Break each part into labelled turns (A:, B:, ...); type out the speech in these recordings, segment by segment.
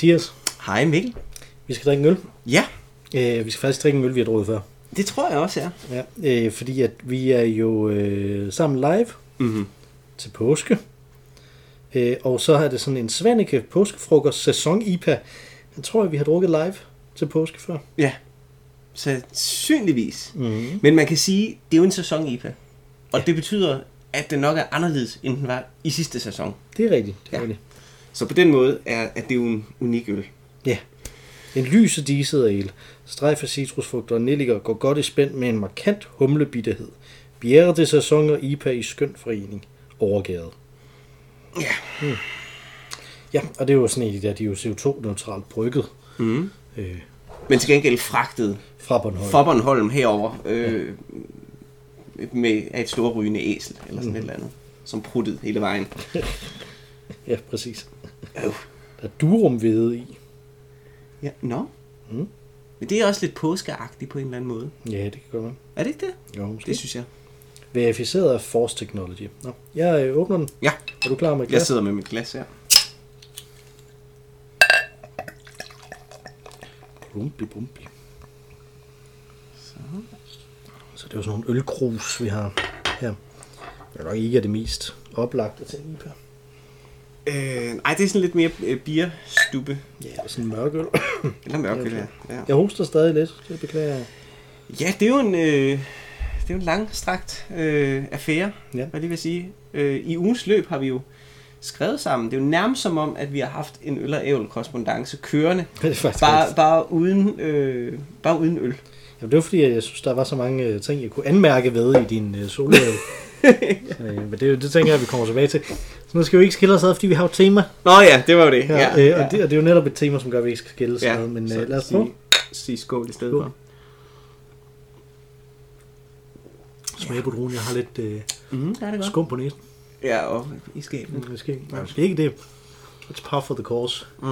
A: Hej Mathias.
B: Hej Mikkel.
A: Vi skal drikke en øl.
B: Ja,
A: Øh, vi skal faktisk drikke en øl, vi har drukket før.
B: det tror jeg også, ja.
A: Ja, øh, fordi at vi er jo øh, sammen live
B: Mm-hmm.
A: til påske. Øh, og så er det sådan en Svanike påskefrokost sæson IPA. Jeg tror, at vi har drukket live til påske før.
B: Ja, sandsynligvis.
A: Mm.
B: Men man kan sige, det er jo en sæson IPA. Og
A: Ja.
B: det betyder, at den nok er anderledes, end den var i sidste sæson.
A: Det er rigtigt. Det er
B: Ja.
A: rigtigt.
B: Så på den måde er at det jo en unik øl.
A: Ja. En lys og diset ale. Strejf af citrusfrugter og nelliker går godt i spænd med en markant humlebitterhed. Bjerre til sæson og IPA i skøn forening. Overgæret.
B: Ja.
A: Ja, og det er jo sådan en af de der, de er jo CO2-neutralt brygget
B: Mm.
A: øh,
B: Men til gengæld fragtet
A: fra Bornholm.
B: fra Bornholm herover øh, med af et stort rygende æsel, eller sådan mm. et eller andet, som pruttede hele vejen.
A: Ja, præcis.
B: Øh.
A: Der er durum i.
B: Ja, nå.
A: Mm.
B: Men det er også lidt påskeagtigt på en eller anden måde.
A: Ja, det kan godt være.
B: Er det ikke det?
A: Jo, måske.
B: Det synes jeg.
A: Verificeret af Force Technology. Nå, jeg øh, åbner den.
B: Ja,
A: Er du klar med et
B: jeg
A: glas?
B: sidder med mit glas her.
A: Bumpi, bumpi. Så. Så det er jo sådan nogle ølkrus, vi har her. Det er nok ikke er det mest oplagte til IPA.
B: Øh, ej, det er sådan lidt mere øh, bierstube.
A: Ja, det er sådan en mørk øl.
B: Eller
A: Okay.
B: ja. ja.
A: Jeg hoster stadig lidt, det beklager jeg.
B: Ja, det er jo en, øh, det er jo en langstrakt øh, affære,
A: Ja.
B: hvad lige vil sige. Øh, I ugens løb har vi jo skrevet sammen. Det er jo nærmest som om, at vi har haft en øl og ævel korrespondence kørende.
A: Det er faktisk
B: Bare,
A: rigtigt.
B: bare, uden, øh, bare uden øl.
A: Jamen, det var fordi, jeg synes, der var så mange øh, ting, jeg kunne anmærke ved i din øh, soløl. men det, det tænker jeg, at vi kommer tilbage til. Så nu skal vi ikke skille os ad, fordi vi har jo et tema.
B: Nå ja, det var jo det.
A: Ja, ja, øh, og, det, og det er jo netop et tema, som gør, at vi ikke skal skille os
B: ja,
A: ad. Men
B: så
A: øh, lad os
B: sige-
A: prøve.
B: Sige skål i stedet
A: Skål.
B: for.
A: Smage på druen. Jeg har lidt øh,
B: Mm, ja, det er godt.
A: skum på næsen.
B: Ja, og i skabet.
A: Måske, måske ikke det. It's par for the cause.
B: Mm.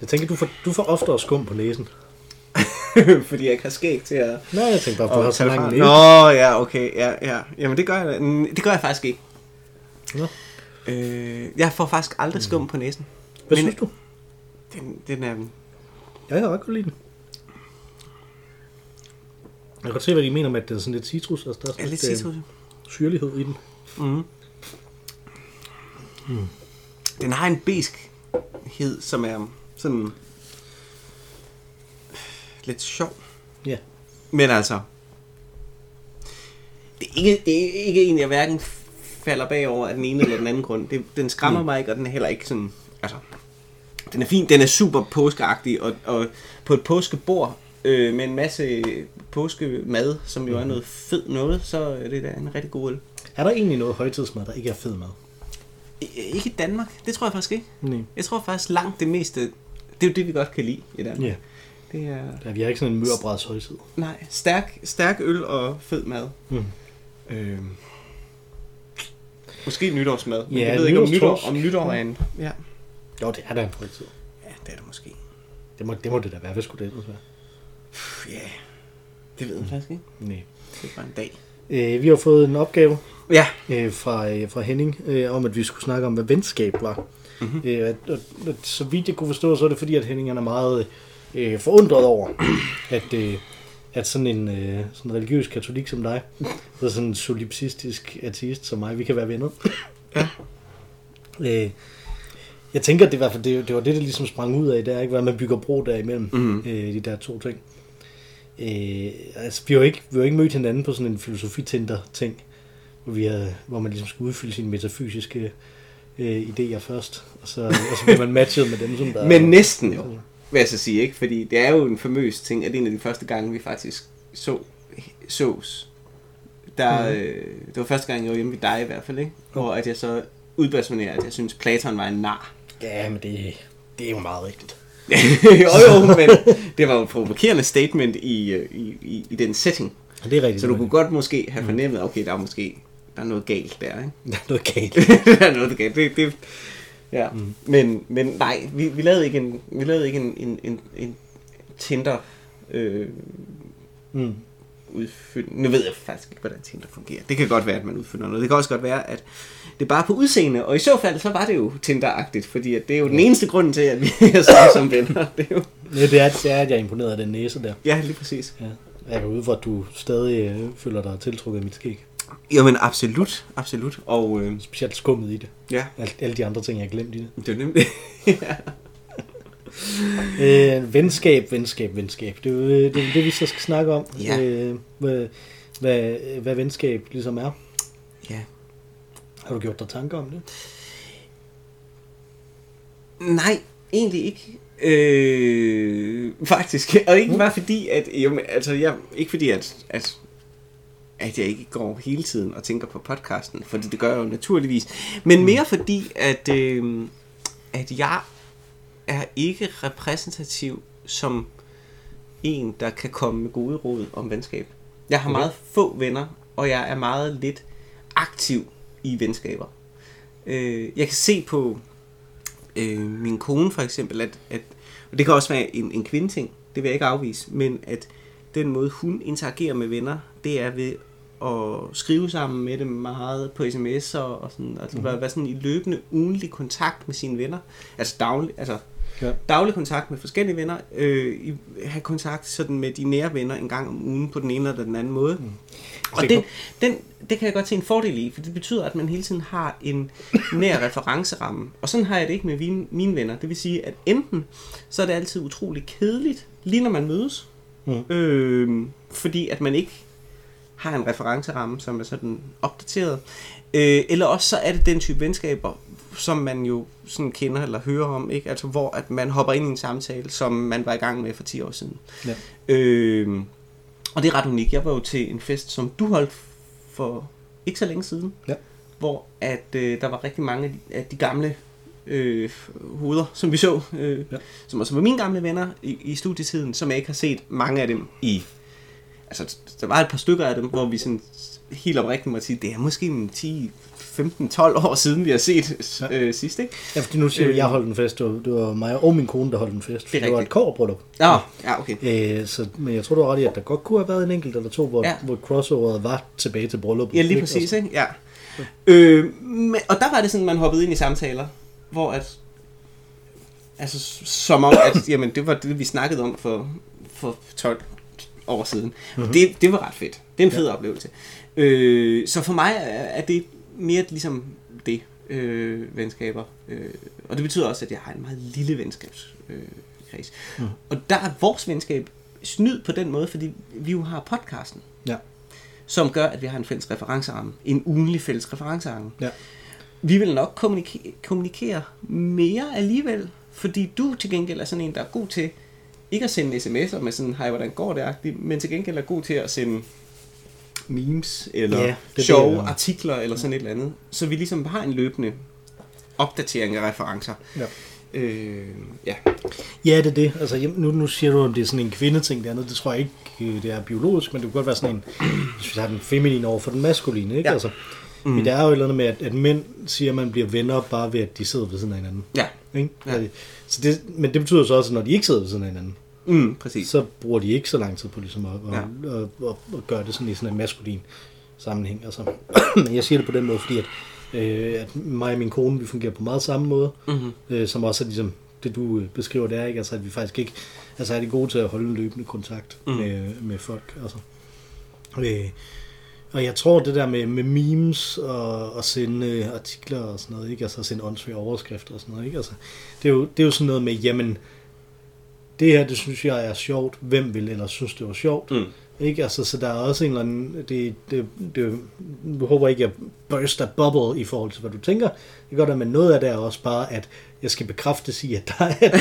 A: Jeg tænker, du får, du får oftere skum på næsen.
B: Fordi jeg ikke har skæg til at...
A: Nej, jeg tænker bare, du har så lang næse.
B: Nå, ja, okay. Ja, ja. Jamen, det gør jeg, mm, det gør jeg faktisk ikke.
A: Nå.
B: Øh, jeg får faktisk aldrig skum på næsen.
A: Hvad
B: Men-
A: synes du?
B: Den, den er...
A: Ja, jeg kan godt kunne lide den. Jeg kan godt se, hvad de mener med, at den er sådan lidt citrus. Altså, der er,
B: Er
A: sådan
B: lidt
A: øh,
B: citrus.
A: syrlighed i den.
B: Mm. Mm. Den har en beskhed, som er sådan lidt sjov.
A: Ja.
B: Men altså, det er ikke, det er ikke en, jeg hverken falder bagover af den ene eller den anden grund. Det, den skræmmer
A: Mm.
B: mig ikke, og den er heller ikke sådan, altså, den er fin, den er super påskeagtig, og, og på et påskebord øh, med en masse påskemad, som jo er noget fed noget, så er det da en rigtig god øl.
A: Er der egentlig noget højtidsmad, der ikke er fed mad?
B: I- Ikke i Danmark, det tror jeg faktisk ikke.
A: Nej.
B: Jeg tror faktisk langt det meste, det er jo det, vi godt kan lide i Danmark.
A: Ja.
B: Det er,
A: ja. Vi har ikke sådan en mørbræds højtid.
B: nej, stærk, stærk øl og fed mad.
A: Mm.
B: Øhm. Måske nytårsmad, men
A: Ja,
B: jeg ved ikke, om nytår, om nytår er en... Ja.
A: Jo, det er da en højtid.
B: ja, det er det måske.
A: Det må det, må det da være. Hvad skulle det ellers være?
B: Ja, det ved jeg faktisk ikke.
A: Nej.
B: Det er bare en dag.
A: Øh, vi har fået en opgave
B: Ja.
A: øh, fra, øh, fra Henning øh, om, at vi skulle snakke om, hvad venskab var.
B: Mhm.
A: Øh, og, og, og, så vidt jeg kunne forstå, så er det fordi, at Henning han er meget øh, forundret over, at, øh, at sådan en øh, sådan en religiøs katolik som dig, så sådan en solipsistisk ateist som mig, vi kan være venner.
B: Ja.
A: øh, jeg tænker, at det, var, det, det var det, der ligesom sprang ud af, det er ikke, hvad man bygger bro derimellem,
B: Mhm.
A: øh, de der to ting. Øh, altså, vi har jo ikke, vi har ikke mødt hinanden på sådan en filosofi-tinder-ting, hvor, vi har, hvor man ligesom skal udfylde sine metafysiske øh, idéer først, og så, og så bliver man matchet med dem, som der
B: Men næsten jo, vil jeg så sige, ikke? Fordi det er jo en famøs ting, at det er en af de første gange, vi faktisk så sås. Der,
A: Mhm.
B: mm. øh, det var første gang, jeg var hjemme ved dig i hvert fald, ikke? Hvor at jeg så udbasunerer, at jeg synes, Platon var en nar.
A: Ja, men det, det er jo meget rigtigt.
B: jo jo, men det var jo et provokerende statement i, øh, i, i, i den setting.
A: Det er rigtigt.
B: Så du kunne godt måske have fornemmet, okay, der er måske der er noget galt der, ikke?
A: Der er noget galt.
B: der er noget galt. Det, det, ja. Mm. Men, men nej, vi, vi lavede ikke en, vi lavede ikke en, en, en, en Tinder øh,
A: Mm.
B: udfylde... Nu ved jeg faktisk ikke, hvordan Tinder fungerer. Det kan godt være, at man udfylder noget. Det kan også godt være, at det er bare på udseende. Og i så fald, så var det jo Tinder-agtigt, fordi at det er jo den eneste grund til, at vi er sammen som venner. Det er jo...
A: Ja, det er, det er, at jeg er imponeret af den næse der.
B: Ja, lige præcis.
A: Ja. Jeg kan ud for, at du stadig øh, føler dig tiltrukket af mit skæg.
B: Jo, men absolut, absolut. Og øh,
A: Specielt skummet i det.
B: ja,
A: Alt, alle de andre ting, jeg har glemt i det.
B: det er nemlig...
A: Øh, venskab, venskab, venskab. Det er jo øh, det, er jo det, vi så skal snakke om.
B: Ja.
A: Øh, hvad, hvad, hvad venskab ligesom er.
B: ja.
A: Har du gjort dig tanker om det?
B: Nej, egentlig ikke. Øh, faktisk. Og ikke bare fordi, at... Jo, men, altså, jeg, ikke fordi, at, at, at jeg ikke går hele tiden og tænker på podcasten, for det gør jeg jo naturligvis. Men mere fordi, at, øh, at jeg er ikke repræsentativ som en, der kan komme med gode råd om venskab. Jeg har
A: Okay.
B: meget få venner, og jeg er meget lidt aktiv i venskaber. Øh, jeg kan se på øh, min kone for eksempel, at, at og det kan også være en, en kvindeting, det vil jeg ikke afvise, men at den måde hun interagerer med venner, det er ved at skrive sammen med dem meget på sms'er og sådan, altså mm. være sådan i løbende ugenlig kontakt med sine venner, altså daglig, altså
A: Ja.
B: daglig kontakt med forskellige venner, øh, i, have kontakt sådan med de nære venner en gang om ugen på den ene eller den anden måde. Mm. Og det, den, det kan jeg godt se en fordel i, for det betyder, at man hele tiden har en nær referenceramme. Og sådan har jeg det ikke med mine, mine venner. Det vil sige, at enten så er det altid utrolig kedeligt, lige når man mødes,
A: Mm.
B: øh, fordi at man ikke har en referenceramme, som er sådan opdateret. Øh, eller også så er det den type venskaber, som man jo sådan kender eller hører om, ikke? Altså hvor at man hopper ind i en samtale, som man var i gang med for 10 år siden.
A: Ja.
B: Øh, og det er ret unikt. Jeg var jo til en fest, som du holdt for ikke så længe siden,
A: Ja.
B: hvor at øh, der var rigtig mange af de, af de gamle øh, hoveder, som vi så, øh,
A: Ja.
B: som også var mine gamle venner i, i studietiden, som jeg ikke har set mange af dem i. Altså, der var et par stykker af dem, hvor vi sådan helt oprigtigt måtte sige, det er måske en 10, 15, 12 år siden, vi har set
A: Ja.
B: øh, sidst, ikke?
A: Ja, fordi nu siger
B: Øh.
A: jeg holdt en fest. Det var, det var mig og min kone, der holdt en fest.
B: Det
A: det var et kårbryllup.
B: Ja, ja, okay.
A: Øh, så, men jeg tror, du har ret i, at der godt kunne have været en enkelt eller to, hvor, ja. Hvor crossoveret var tilbage til brylluppet.
B: Ja, lige præcis,
A: Altså,
B: ikke? Ja. Øh, men, og der var det sådan, man hoppede ind i samtaler, hvor at, altså som om, at jamen, det var det, vi snakkede om for, for 12 år siden. Mm-hmm. Det, det var ret fedt. Det er en fed ja. oplevelse. Øh, så for mig er, det mere ligesom det, øh, venskaber. Øh, og det betyder også, at jeg har en meget lille venskabskreds. Øh.
A: Mhm.
B: Og der er vores venskab snyd på den måde, fordi vi jo har podcasten
A: Ja.
B: som gør, at vi har en fælles referenceramme. En ugenlig fælles referenceramme.
A: Ja.
B: Vi vil nok kommunikere, kommunikere mere alligevel, fordi du til gengæld er sådan en, der er god til ikke at sende sms'er med sådan, hej, hvordan går det, men til gengæld er god til at sende memes eller
A: Ja, det
B: sjove
A: det, ja.
B: artikler eller sådan et eller andet. Så vi ligesom har en løbende opdatering af referencer.
A: Ja.
B: Øh, ja.
A: Ja, det er det. Altså, nu, nu siger du, at det er sådan en kvindeting det andet. Det tror jeg ikke, øh, det er biologisk, men det kunne godt være sådan en, hvis vi har den feminine over for den maskuline, ikke?
B: Ja.
A: Altså, mm. Men der er jo et eller andet med, at, at mænd siger, at man bliver venner bare ved, at de sidder ved siden af hinanden.
B: Ja.
A: Ikke?
B: Ja.
A: Så det, men det betyder så også, at når de ikke sidder ved siden af hinanden,
B: Mm, præcis.
A: så bruger de ikke så lang tid på ligesom at,
B: Ja.
A: at, at, at, at gøre det sådan i sådan en maskulin sammenhæng. Altså. Men jeg siger det på den måde, fordi at, øh, at mig og min kone, vi fungerer på meget samme måde,
B: Mm-hmm.
A: øh, som også er ligesom det, du øh, beskriver, det er ikke, altså at vi faktisk ikke altså er de gode til at holde en løbende kontakt
B: mm.
A: med, med folk. Altså. Øh, og jeg tror det der med, med memes og, og sende øh, artikler og sådan noget, ikke? altså sende åndssvage overskrifter og sådan noget, ikke? Altså, det, er jo, det er jo sådan noget med, jamen, det her, det synes jeg er sjovt, hvem vil ellers synes, det var sjovt?
B: Mm.
A: Ikke? Altså, så der er også en eller anden... Det, det, det, du håber ikke, jeg burster bubble i forhold til, hvad du tænker. Det gør det, men noget af det er også bare, at jeg skal bekræfte i, at, der er, at,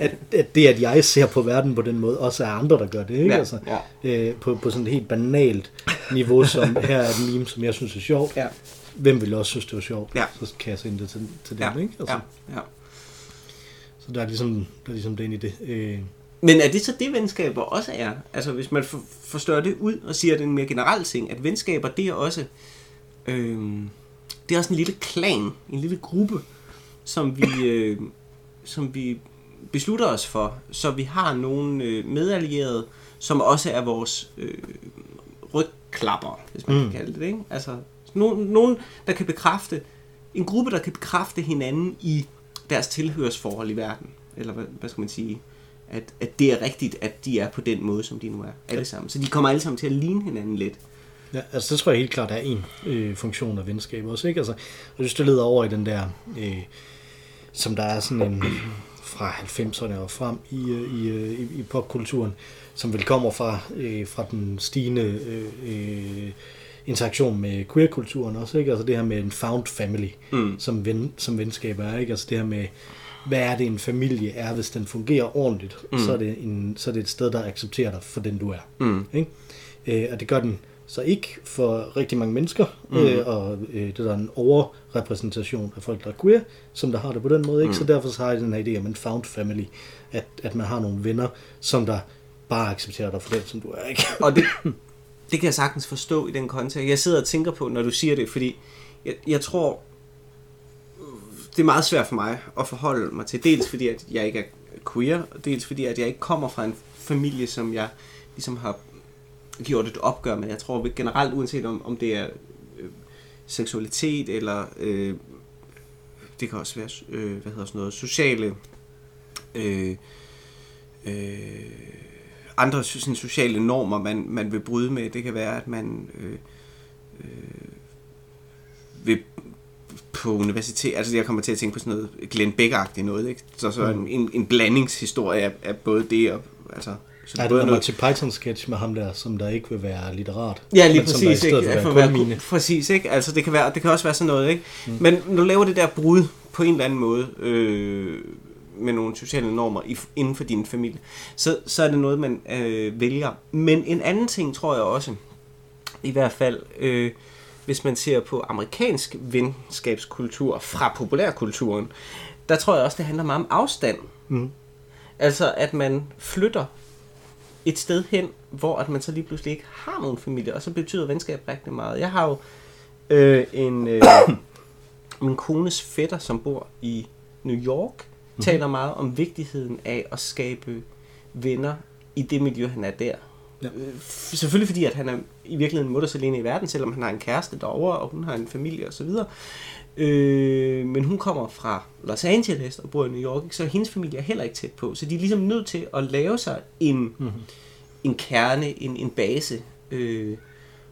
A: at, at det, at jeg ser på verden på den måde, også er andre, der gør det. Ikke?
B: Ja,
A: Altså,
B: ja.
A: øh, på, på sådan et helt banalt niveau, som her er et meme, som jeg synes er sjovt.
B: Ja.
A: Hvem vil også synes, det var sjovt?
B: Ja.
A: Så kan jeg sende det til, til dem.
B: Ja.
A: Ikke? Altså,
B: ja. ja.
A: Så der er ligesom, der er ligesom det ind i det. Øh,
B: Men er det så det, venskaber også er? Altså hvis man for, forstår det ud og siger, det en mere generel ting, at venskaber, det er også, øh, det er også en lille klan, en lille gruppe, som vi, øh, som vi beslutter os for, så vi har nogle øh, medallierede, som også er vores øh, rygklapper, hvis man mm. kan kalde det, ikke? Altså, nogen, nogen, der kan bekræfte, en gruppe, der kan bekræfte hinanden i deres tilhørsforhold i verden. Eller hvad, hvad skal man sige? At, at det er rigtigt, at de er på den måde, som de nu er, alle sammen. Så de kommer alle sammen til at ligne hinanden lidt.
A: Ja, altså det tror jeg helt klart er en øh, funktion af venskab også, ikke? Altså, jeg synes, det leder over i den der, øh, som der er sådan en fra 90'erne og frem i, øh, i, øh, i, i popkulturen, som vel kommer fra, øh, fra den stigende øh, øh, interaktion med queer-kulturen også, ikke? Altså det her med en found family, mm. som, ven, som venskab er, ikke? Altså det her med, hvad er det en familie er, hvis den fungerer ordentligt, mm. så, er det en, så er det et sted, der accepterer dig for den du er. Mm. Ikke? Øh, og det gør den så ikke for rigtig mange mennesker, mm. øh, og øh, det der er en overrepræsentation af folk, der er queer, som der har det på den måde. Ikke? Mm. Så derfor så har jeg den her idé om en found family, at, at man har nogle venner, som der bare accepterer dig for den, som du er. Ikke?
B: og det, det kan jeg sagtens forstå i den kontekst. Jeg sidder og tænker på, når du siger det, fordi jeg, jeg tror, det er meget svært for mig at forholde mig til, dels fordi, at jeg ikke er queer, og dels fordi, at jeg ikke kommer fra en familie, som jeg ligesom har gjort et opgør med. Jeg tror generelt, uanset om, om det er øh, seksualitet, eller øh, det kan også være, øh, hvad hedder sådan noget, sociale, øh, øh, andre sådan, sociale normer, man, man vil bryde med. Det kan være, at man øh, øh, vil på universitet, altså jeg kommer til at tænke på sådan noget Glenn Beck-agtigt noget, ikke? Så, så mm. en, en blandingshistorie af, af både det og, altså
A: så det er det noget... til Python sketch med ham der, som der ikke vil være litterat.
B: Ja, lige præcis. Ikke? For, for være, mine. præcis, ikke? Altså det kan, være, det kan også være sådan noget, ikke? Mm. Men nu laver det der brud på en eller anden måde, øh, med nogle sociale normer i, inden for din familie, så, så er det noget, man øh, vælger. Men en anden ting, tror jeg også, i hvert fald, øh, hvis man ser på amerikansk venskabskultur fra populærkulturen, der tror jeg også, det handler meget om afstand. Mm. Altså, at man flytter et sted hen, hvor at man så lige pludselig ikke har nogen familie, og så betyder venskab rigtig meget. Jeg har jo øh, en øh, min kones fætter, som bor i New York, mm-hmm. taler meget om vigtigheden af at skabe venner i det miljø, han er der. Ja. Øh, selvfølgelig fordi, at han er i virkeligheden mutters alene i verden, selvom han har en kæreste derovre, og hun har en familie osv. Øh, men hun kommer fra Los Angeles og bor i New York, så hendes familie er heller ikke tæt på. Så de er ligesom nødt til at lave sig en, mm-hmm. en kerne, en, en base. Øh,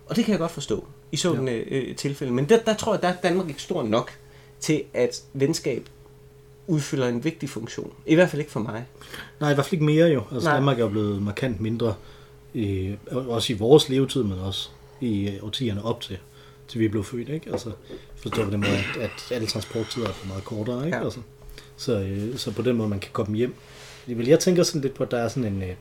B: og det kan jeg godt forstå i sådan ja. øh, tilfælde. Men der, der tror jeg, der er Danmark ikke stor nok til, at venskab udfylder en vigtig funktion. I hvert fald ikke for mig.
A: Nej, i hvert fald ikke mere jo. Altså Nej. Danmark er blevet markant mindre, i, også i vores levetid, men også i årtierne op til, til vi blev født. Ikke? Altså, forstå på den måde, at, at alle transporttider er meget kortere. Ikke? Ja. Altså, så, øh, så på den måde, man kan komme hjem. Jeg tænker sådan lidt på, at der er sådan en... Øh,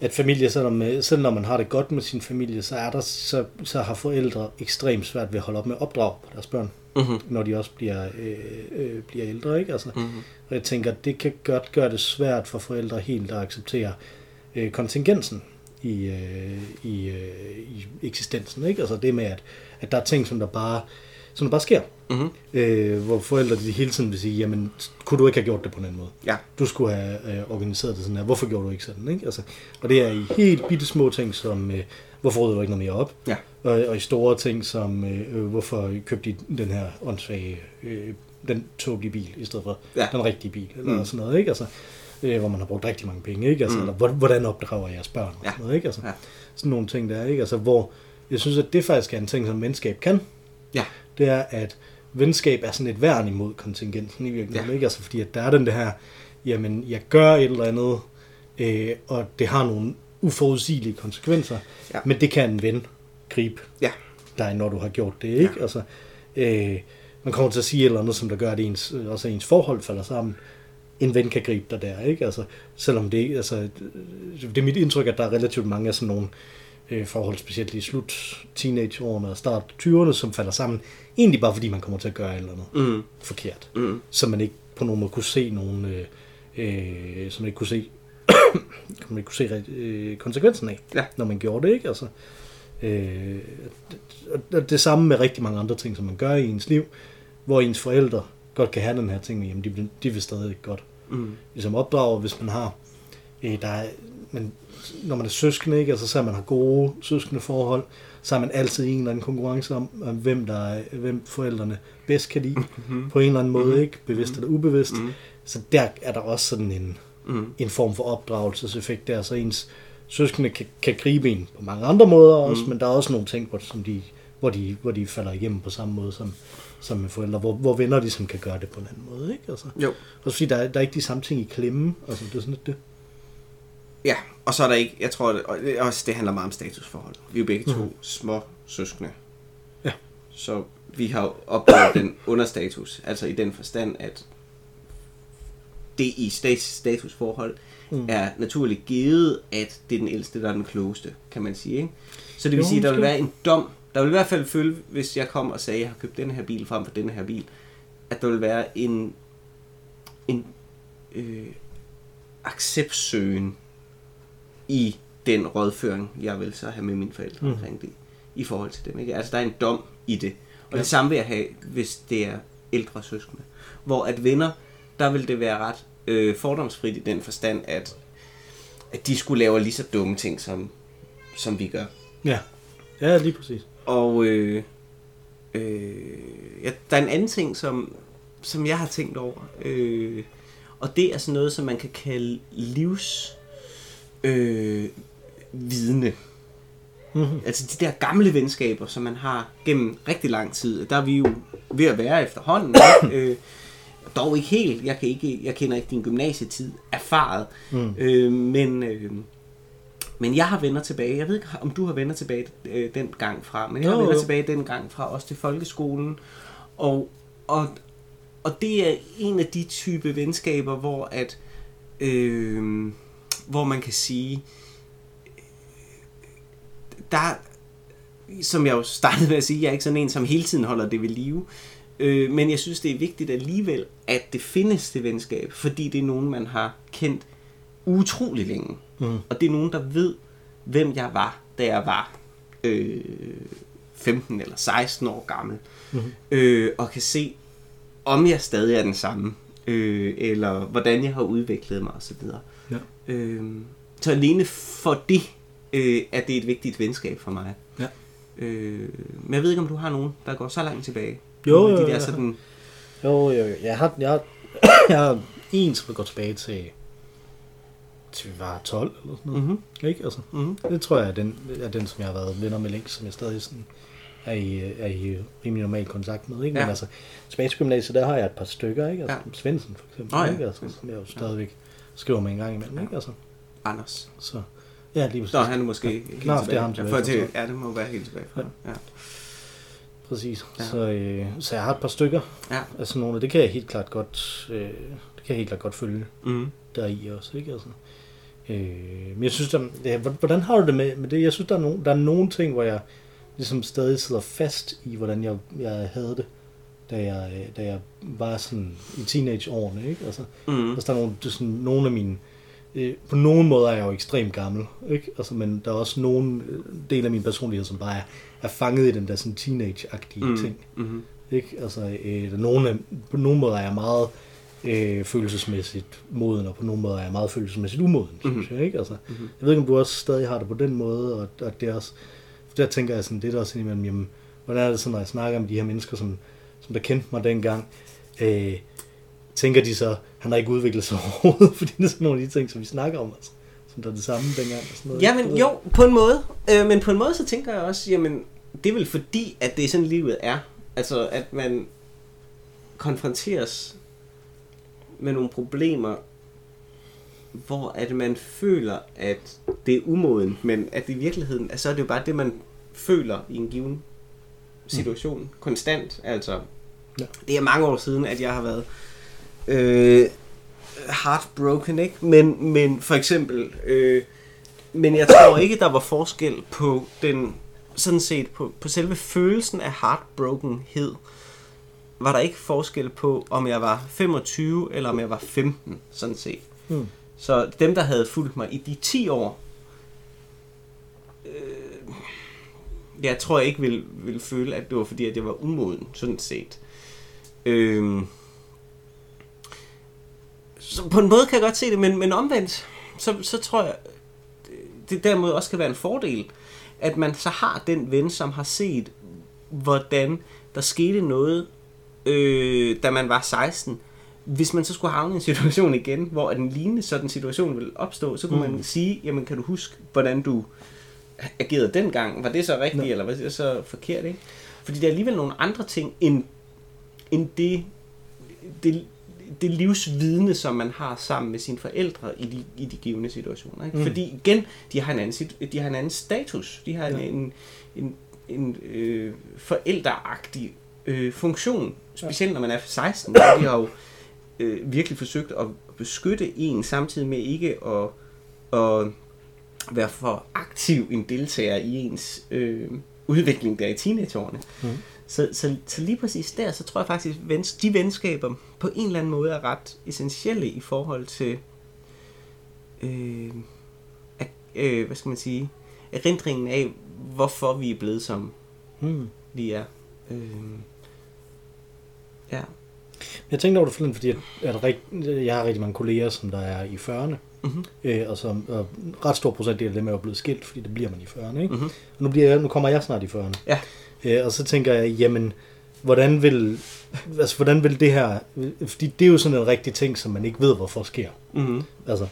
A: at familie, selvom, øh, selv når man har det godt med sin familie, så, er der, så, så har forældre ekstremt svært ved at holde op med at opdrage på deres børn, mm-hmm. når de også bliver, øh, øh, bliver ældre. Ikke? Altså, mm-hmm. Og jeg tænker, det kan godt gøre det svært for forældre helt at acceptere øh, kontingensen i, øh, i, øh, i eksistensen. Ikke? Altså det med, at, at der er ting, som der bare, som der bare sker. Mm-hmm. Øh, hvor forældre de hele tiden vil sige, jamen, kunne du ikke have gjort det på den måde?
B: Ja.
A: Du skulle have øh, organiseret det sådan her. Hvorfor gjorde du ikke sådan? Ikke? Altså, og det er i helt bitte små ting, som, øh, hvorfor rydder du ikke noget mere op?
B: Ja.
A: Og, og i store ting, som, øh, hvorfor købte de den her åndssvage, øh, den tåbelige bil, i stedet for ja. den rigtige bil, eller mm. sådan noget, ikke? Altså, øh, hvor man har brugt rigtig mange penge, ikke? Altså, mm. eller, hvordan opdrager jeres børn, og ja. sådan noget, ikke? Altså, ja. sådan nogle ting der, ikke? Altså, hvor jeg synes, at det faktisk er en ting, som venskab kan.
B: Ja.
A: Det er, at venskab er sådan et værn imod kontingensen i virkeligheden, ja. ikke? Altså, fordi at der er den det her, jamen, jeg gør et eller andet, øh, og det har nogle uforudsigelige konsekvenser, ja. men det kan en ven gribe
B: ja.
A: dig, når du har gjort det, ikke? Ja. Altså, øh, man kommer til at sige et eller andet, som der gør, at ens, også ens forhold falder sammen en ven kan gribe dig der, ikke? Altså, selvom det, altså, det er mit indtryk, at der er relativt mange af sådan nogle øh, forhold, specielt i slut teenageårene og start 20'erne, som falder sammen, egentlig bare fordi man kommer til at gøre et eller andet mm. forkert, mm. som man ikke på nogen måde kunne se nogen, øh, øh, som man ikke kunne se, man ikke kunne se øh, konsekvensen af,
B: ja.
A: når man gjorde det, ikke? Altså, øh, det, det samme med rigtig mange andre ting, som man gør i ens liv, hvor ens forældre godt kan have den her ting, jamen de, de vil stadig godt mm. ligesom opdrage, hvis man har, øh, der er men når man er søskende, ikke? Altså, så man har gode søskende forhold, så er man altid en eller anden konkurrence om, om hvem, der er, hvem forældrene bedst kan lide, mm-hmm. på en eller anden måde,
B: Mhm.
A: ikke? Bevidst
B: Mhm.
A: eller ubevidst.
B: Mhm.
A: Så der er der også sådan en,
B: Mm.
A: en form for opdragelseseffekt der, så ens søskende kan, kan gribe en på mange andre måder også,
B: Mm.
A: men der er også nogle ting, hvor, som de, hvor, de, hvor de falder igennem på samme måde som, som med forældre, hvor, hvor venner ligesom kan gøre det på en anden måde, ikke? Altså,
B: Jo.
A: også fordi der, er- der er ikke de samme ting i klemme, altså det er sådan lidt det.
B: Ja, og så er der ikke, jeg tror, det, og det, også, det handler meget om statusforhold. Vi er jo begge to mm. små søskende.
A: Ja.
B: Så vi har oplevet den understatus, altså i den forstand, at det i stat- statusforhold
A: Mm.
B: er naturligt givet, at det er den ældste, der er den klogeste, kan man sige. Ikke? Så det vil
A: Jo,
B: sige, at der vil være en dom. Der vil i hvert fald følge, hvis jeg kom og sagde, at jeg har købt den her bil frem for den her bil, at der vil være en, en øh, acceptsøgen i den rådføring, jeg vil så have med mine forældre
A: Mm.
B: omkring det, i forhold til dem. Ikke? Altså, der er en dom i det. Og
A: ja.
B: det samme vil jeg have, hvis det er ældre søskende. Hvor at venner, der vil det være ret øh, fordomsfrit i den forstand, at, at de skulle lave lige så dumme ting, som, som vi gør.
A: Ja. ja, lige præcis.
B: Og øh, øh, ja, der er en anden ting, som, som jeg har tænkt over. Øh, og det er sådan noget, som man kan kalde livs øh, vidne.
A: Mm-hmm.
B: Altså de der gamle venskaber, som man har gennem rigtig lang tid. Der er vi jo ved at være efterhånden. øh, dog ikke helt. Jeg, kan ikke, jeg kender ikke din gymnasietid erfaret.
A: Mm.
B: Øh, men, øh, men jeg har venner tilbage. Jeg ved ikke, om du har venner tilbage øh, den gang fra. Men jeg har
A: Jo,
B: venner
A: jo.
B: tilbage den gang fra, også til folkeskolen. Og, og, og det er en af de type venskaber, hvor at øh, hvor man kan sige, der, som jeg jo startede med at sige, jeg er ikke sådan en, som hele tiden holder det ved live. Øh, men jeg synes, det er vigtigt alligevel, at det findes det venskab, fordi det er nogen, man har kendt utrolig længe.
A: Mm.
B: Og det er nogen, der ved, hvem jeg var, da jeg var øh, 15 eller 16 år gammel.
A: Mhm.
B: Øh, og kan se, om jeg stadig er den samme, øh, eller hvordan jeg har udviklet mig osv.
A: Ja.
B: Øh, så alene for det, øh, er det et vigtigt venskab for mig.
A: Ja.
B: Øh, men jeg ved ikke, om du har nogen, der går så langt tilbage.
A: Jo, jo,
B: de der
A: jo.
B: sådan,
A: Jo, jo, jo. Jeg har, jeg har, jeg har en, som går tilbage til, til vi var 12 eller sådan noget.
B: mm-hmm,
A: Ikke? Altså,
B: mm-hmm.
A: det tror jeg er den, er den, som jeg har været venner med længst, som jeg stadig sådan er i, er i rimelig normal kontakt med. Ikke? Men
B: Ja.
A: altså, tilbage til gymnasiet, der har jeg et par stykker, ikke? Altså,
B: Ja.
A: Svendsen for eksempel,
B: Nå ja.
A: ikke? Altså, som jeg jo stadigvæk skriver med en gang imellem,
B: Ja.
A: ikke? Altså,
B: Anders.
A: så, ja, lige præcis.
B: Nå, han er måske helt
A: Nå, det er
B: tilbage.
A: ham tilbage
B: Ja, for til, ja, det må være helt tilbage fra. Ja.
A: Præcis.
B: Ja.
A: Så, øh, så jeg har et par stykker.
B: Ja.
A: Altså nogle af det kan jeg helt klart godt, øh, det kan jeg helt klart godt følge
B: Mm.
A: der i også, ikke? Altså, øh, men jeg synes, der, ja, hvor- hvordan har du det med, med det? Jeg synes, der er, nogle, der er nogle ting, hvor jeg ligesom stadig sidder fast i, hvordan jeg, jeg havde det, da jeg, da jeg var sådan i teenageårene, ikke? Altså,
B: Mm.
A: altså der er nogle, det er sådan, nogle af mine, øh, på nogle måder er jeg jo ekstremt gammel, ikke? Altså, men der er også nogle øh, del af min personlighed, som bare er, er fanget i den der sådan teenage-agtige
B: Mm.
A: ting.
B: Mm.
A: Ikke? Altså, øh, der er nogle, af- på nogle måder er jeg meget øh, følelsesmæssigt moden, og på nogle måder er jeg meget følelsesmæssigt umoden, mm-hmm.
B: Mhm.
A: synes jeg. Ikke? Altså,
B: Mhm.
A: Jeg ved ikke, om du også stadig har det på den måde, og, og det er også, der tænker jeg sådan, det der også indimellem, jamen, hvordan er det sådan, når jeg snakker med de her mennesker, som, som der kendte mig dengang, øh, tænker de så, han har ikke udviklet sig overhovedet, fordi det er sådan nogle af de ting, som vi snakker om, altså, som der er det samme dengang. Og sådan noget,
B: Ja,
A: Du
B: men
A: ved.
B: jo, på en måde. Øh, men på en måde, så tænker jeg også, jamen, det er vel fordi, at det er sådan, livet er. Altså, at man konfronteres med nogle problemer, hvor at man føler, at det er umoden, men at i virkeligheden, altså, så er det jo bare det, man føler i en given situation, mm. konstant. Altså,
A: Ja.
B: det er mange år siden, at jeg har været øh, heartbroken, ikke? Men, men for eksempel, øh, men jeg tror ikke, der var forskel på den, sådan set på, på selve følelsen af heartbrokenhed, var der ikke forskel på, om jeg var 25 eller om jeg var 15, sådan set.
A: Mm.
B: Så dem, der havde fulgt mig i de 10 år, øh, jeg tror jeg ikke ville, ville føle, at det var fordi, at jeg var umoden, sådan set. Øh, så på en måde kan jeg godt se det, men, men omvendt, så, så tror jeg, det derimod også kan være en fordel, at man så har den ven, som har set, hvordan der skete noget, øh, da man var 16. Hvis man så skulle havne i en situation igen, hvor en lignende sådan situation ville opstå, så kunne mm. man sige, jamen kan du huske, hvordan du agerede dengang? Var det så rigtigt, ja. eller var det så forkert? Ikke? Fordi der er alligevel nogle andre ting, end, end det, det, det livsvidne, som man har sammen med sine forældre i de, i de givende situationer. Ikke? Mm. Fordi igen, de har en anden, de har en anden status. De har ja. en, en, en, en øh, forældreagtig øh, funktion. Specielt når man er 16. de har jo øh, virkelig forsøgt at beskytte en, samtidig med ikke at, at være for aktiv en deltager i ens øh, udvikling der i teenageårene. Mm. Så, så, så lige præcis der, så tror jeg faktisk, at de venskaber på en eller anden måde er ret essentielle i forhold til, øh, at, øh, hvad skal man sige, erindringen af, hvorfor vi er blevet som mm. vi er. Øh,
A: ja. Jeg tænkte over det forleden, fordi at, at jeg har rigtig mange kolleger, som der er i 40'erne. Mm-hmm. Øh, og som og ret stor procentdel af dem er jo blevet skilt, fordi det bliver man i 40'erne. Ikke? Mm-hmm. Og nu, bliver jeg, nu kommer jeg snart i 40'erne. Ja. Øh, og så tænker jeg, jamen, hvordan vil, altså, hvordan vil det her... Fordi det er jo sådan en rigtig ting, som man ikke ved, hvorfor sker. Mm-hmm. Altså,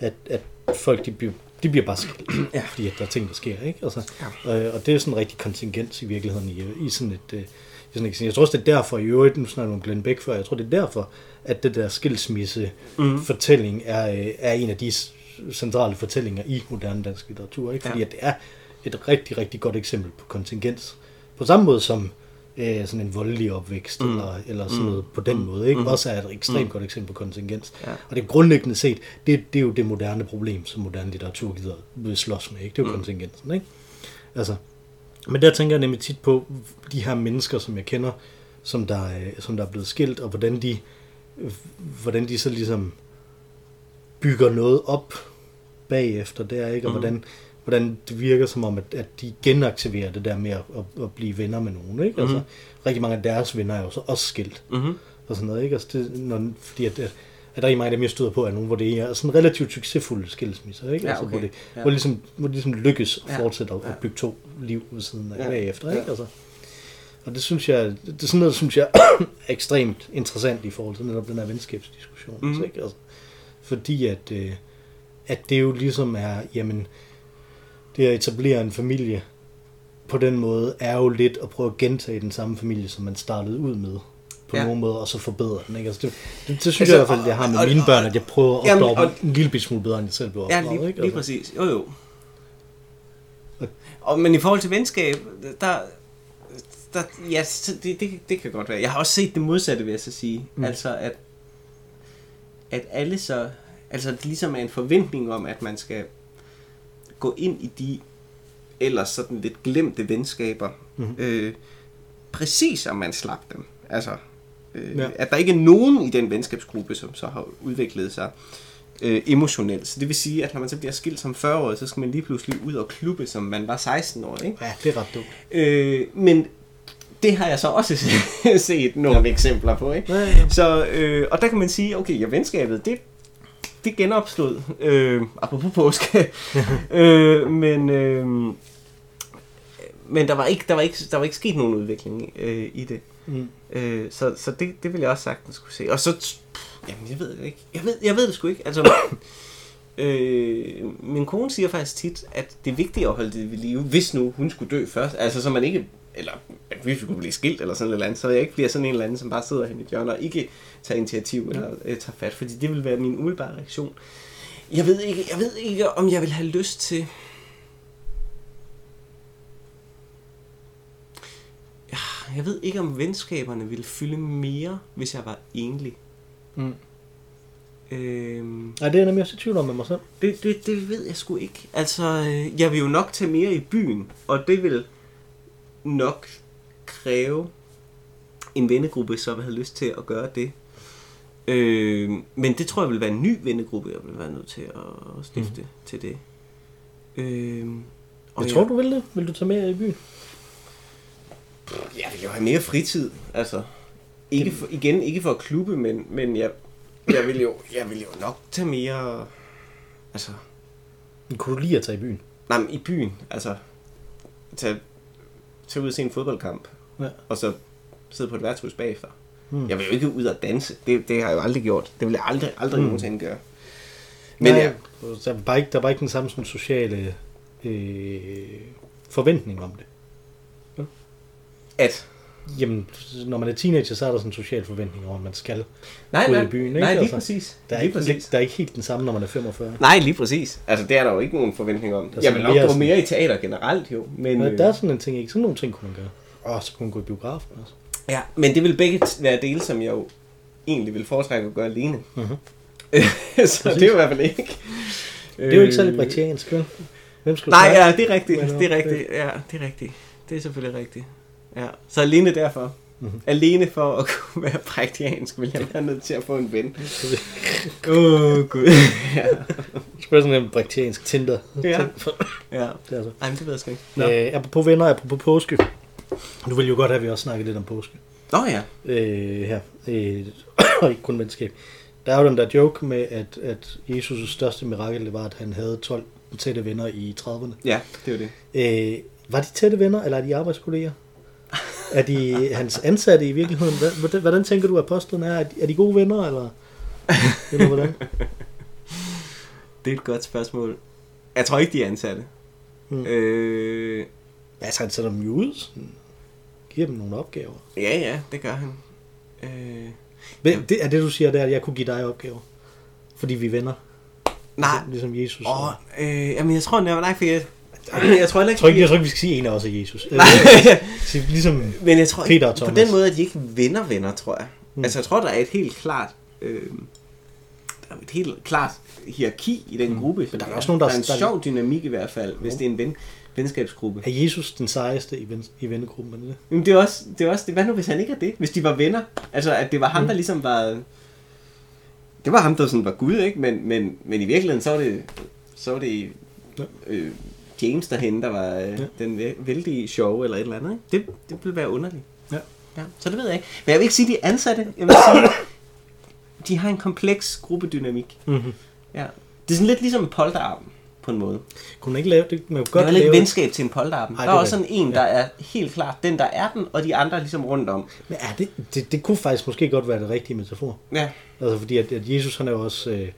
A: at, at folk, de bliver, de bliver bare skilt, ja. fordi at der er ting, der sker. Ikke? Altså, ja. øh, og det er sådan en rigtig kontingens i virkeligheden i, i sådan et... Øh, sådan et jeg tror også, det er derfor, i øvrigt, nu snakker om Glenn Beck før, jeg tror, det er derfor, at det der skilsmisse-fortælling er, øh, er en af de centrale fortællinger i moderne dansk litteratur. Ikke? Fordi ja. at det er et rigtig, rigtig godt eksempel på kontingens. På samme måde som øh, sådan en voldelig opvækst, mm. eller, eller sådan mm. noget på den mm. måde, ikke? Mm. også er et ekstremt mm. godt eksempel på kontingens. Ja. Og det grundlæggende set, det, det er jo det moderne problem, som moderne litteratur gider slås med. Ikke? Det er jo mm. kontingensen. Ikke? Altså, men der tænker jeg nemlig tit på de her mennesker, som jeg kender, som der, øh, som der er blevet skilt, og hvordan de, hvordan de så ligesom bygger noget op bagefter der, ikke? og mm. hvordan hvordan det virker som om, at, at de genaktiverer det der med at, at, at blive venner med nogen. Ikke? Altså, mm-hmm. rigtig mange af deres venner er jo så også skilt. Mm-hmm. Og sådan noget, ikke? Altså, det, når, fordi at, at, at der er mange af dem, jeg støder på, er nogen, hvor det er sådan relativt succesfulde skilsmisser, ikke? Ja, altså, okay. hvor, det, ja. hvor, det ligesom, hvor det ligesom lykkes at fortsætte ja. at, bygge to liv ved siden af ja. bagefter, ikke? Ja. Altså, og det synes jeg, det er sådan noget, synes jeg er ekstremt interessant i forhold til netop den her venskabsdiskussion. Mm. Ikke? Altså, fordi at, øh, at det jo ligesom er, jamen, det at etablere en familie på den måde, er jo lidt at prøve at gentage den samme familie, som man startede ud med på ja. nogen måde, og så forbedre den. Ikke? Altså, det, det, det synes altså, jeg i hvert fald, jeg har med og, mine børn, at jeg prøver at opdrage en lille smule bedre, end jeg selv blev opdraget.
B: Ja, lige,
A: ikke?
B: Altså. lige præcis. Jo, jo. Og, men i forhold til venskab, der, der ja, det, det, det kan godt være. Jeg har også set det modsatte, vil jeg så sige. Mm. Altså, at, at alle så, altså det ligesom er en forventning om, at man skal gå ind i de ellers sådan lidt glemte venskaber, mm-hmm. øh, præcis som man slap dem. Altså, øh, ja. at der ikke er nogen i den venskabsgruppe, som så har udviklet sig øh, emotionelt. Så det vil sige, at når man så bliver skilt som 40 år, så skal man lige pludselig ud og klubbe, som man var 16 år. Ikke?
A: Ja, det er ret dumt.
B: Øh, men det har jeg så også set nogle ja. eksempler på. Ikke? Ja, ja. Så, øh, og der kan man sige, okay, ja, venskabet, det det genopstod, øh, apropos påske, øh, men, øh, men der var ikke, der var ikke, der var ikke sket nogen udvikling øh, i det. Mm. Øh, så så det, det vil jeg også sagtens skulle se. Og så, pff, jamen jeg ved det ikke. Jeg ved, jeg ved det sgu ikke. Altså, øh, min kone siger faktisk tit, at det er vigtigt at holde det ved live, hvis nu hun skulle dø først. Altså så man ikke eller at vi skulle blive skilt eller sådan noget andet, så jeg ikke bliver sådan en eller anden, som bare sidder hen i hjørnet og ikke tager initiativ eller øh, tager fat, fordi det vil være min umiddelbare reaktion. Jeg ved ikke, jeg ved ikke om jeg vil have lyst til... Jeg ved ikke, om venskaberne ville fylde mere, hvis jeg var enlig. Mm.
A: Øhm, Ej, det er nemlig også i tvivl om med mig selv.
B: Det, det, det ved jeg sgu ikke. Altså, øh, jeg vil jo nok tage mere i byen, og det vil nok kræve en vennegruppe, som havde lyst til at gøre det. Øh, men det tror jeg vil være en ny vennegruppe, jeg vil være nødt til at stifte mm. til det.
A: Øh, og jeg tror, jeg, du vil det. Vil du tage med i byen?
B: Jeg vil jo have mere fritid. Altså, ikke for, igen, ikke for at klubbe, men, men jeg, jeg, vil jo, jeg vil jo nok tage mere... Altså,
A: Kunne du lide at tage i byen?
B: Nej, men i byen, altså, tage, tage ud og se en fodboldkamp,
A: Ja.
B: og så sidde på et værtshus bagefter.
A: Mm.
B: Jeg vil jo ikke ud og danse. Det, det har jeg jo aldrig gjort. Det vil jeg aldrig, aldrig
A: Mm.
B: nogensinde gøre. Men
A: Nej,
B: ja,
A: der, er bare ikke, der er bare ikke den samme sådan, sociale øh, forventning om det.
B: At...
A: Jamen, når man er teenager, så er der sådan en social forventning om, at man skal.
B: Nej,
A: Ud i
B: nej,
A: byen, ikke?
B: nej, lige
A: Altså,
B: præcis.
A: Der er,
B: lige
A: ikke,
B: præcis.
A: der er ikke helt den samme, når man er 45.
B: Nej, lige præcis. Altså, det er der jo ikke nogen forventning om.
A: Der er
B: Jeg vil nok gå mere i teater generelt, jo. Men,
A: Men
B: øh,
A: der er sådan en ting, ikke? Sådan nogle ting kunne man gøre. Åh, så kunne man gå i biografen også.
B: ja, men det vil begge være dele, som jeg jo egentlig vil foretrække at gøre alene.
A: Mhm.
B: så det er jo i hvert fald ikke...
A: Det er jo ikke særlig britiansk, vel? Hvem skal du
B: Nej, ja, det er rigtigt. Det er
A: øh,
B: rigtigt. Ja, det er rigtigt. Det er selvfølgelig rigtigt. Ja. Så alene derfor.
A: Mhm.
B: Mm-hmm. Alene for at kunne være praktiansk, vil jeg være nødt til at få en ven. Åh, oh, gud. ja.
A: Være sådan en britiansk Tinder.
B: Ja.
A: ja. Det er så.
B: Ej, men det ved jeg sgu ikke.
A: Nå. Øh, apropos venner, apropos påske. Du vil jo godt have, at vi også snakker lidt om påske.
B: Nå ja.
A: øh, her. Øh, og ikke kun venskab. Der er jo den der joke med, at, at Jesus' største mirakel det var, at han havde 12 tætte venner i 30'erne.
B: Ja, det jo det.
A: Øh, var de tætte venner, eller er de arbejdskolleger? Er de hans ansatte i virkeligheden? Hvordan, hvordan tænker du, at apostlen er? Er de, de gode venner, eller, eller hvordan?
B: Det er et godt spørgsmål. Jeg tror ikke, de er ansatte.
A: Mm.
B: Øh,
A: Altså, han sætter dem jo ud. Sådan, giver dem nogle opgaver.
B: ja, ja, det gør han. Øh,
A: Men, det, er det, du siger, det er, at jeg kunne give dig opgaver? Fordi vi er venner?
B: nej.
A: Ligesom, ligesom Jesus.
B: Åh, øh, jamen jeg tror, nej, for jeg, jeg tror heller
A: Jeg
B: ikke,
A: tror ikke, jeg tror ikke, vi skal sige, at en af os er Jesus.
B: Nej.
A: Ligesom,
B: Men jeg tror
A: Peter og
B: ikke, på
A: Thomas.
B: den måde, at de ikke venner venner, tror jeg.
A: Mm.
B: Mm. Altså jeg tror, der er et helt klart... Øh, der er et helt klart hierarki i den
A: Mm.
B: gruppe.
A: Men der er også nogen, der-
B: der er en
A: der-
B: sjov dynamik i hvert fald, hvis
A: Jo.
B: det er en ven, venskabsgruppe.
A: er Jesus den sejeste i, ven, i vennegruppen? Er det?
B: Men det er også, det er også det. Hvad nu, hvis han ikke er det? Hvis de var venner? Altså, at det var ham,
A: Mm.
B: der ligesom var... Det var ham, der sådan var Gud, ikke? Men, men, men i virkeligheden, så var det, så var det øh, James derhen, der var øh,
A: Ja.
B: ja. den væ- vældige sjove eller et eller andet, ikke? Det, det ville være underligt.
A: Ja.
B: ja. Så det ved jeg ikke. Men jeg vil ikke sige, de ansatte. Jeg vil sige, de har en kompleks gruppedynamik.
A: Mm-hmm.
B: Ja. Det er sådan lidt ligesom en polterarm, på en måde.
A: Kunne man ikke lave det? Man kunne
B: Godt det er lidt
A: lave
B: venskab til en polterarm.
A: Ej,
B: Der er også sådan en, der er helt klart den, der er den, og de andre ligesom rundt om.
A: Men er det, det, det kunne faktisk måske godt være det rigtige metafor.
B: Ja,
A: Altså fordi, at, at Jesus han er jo også øh,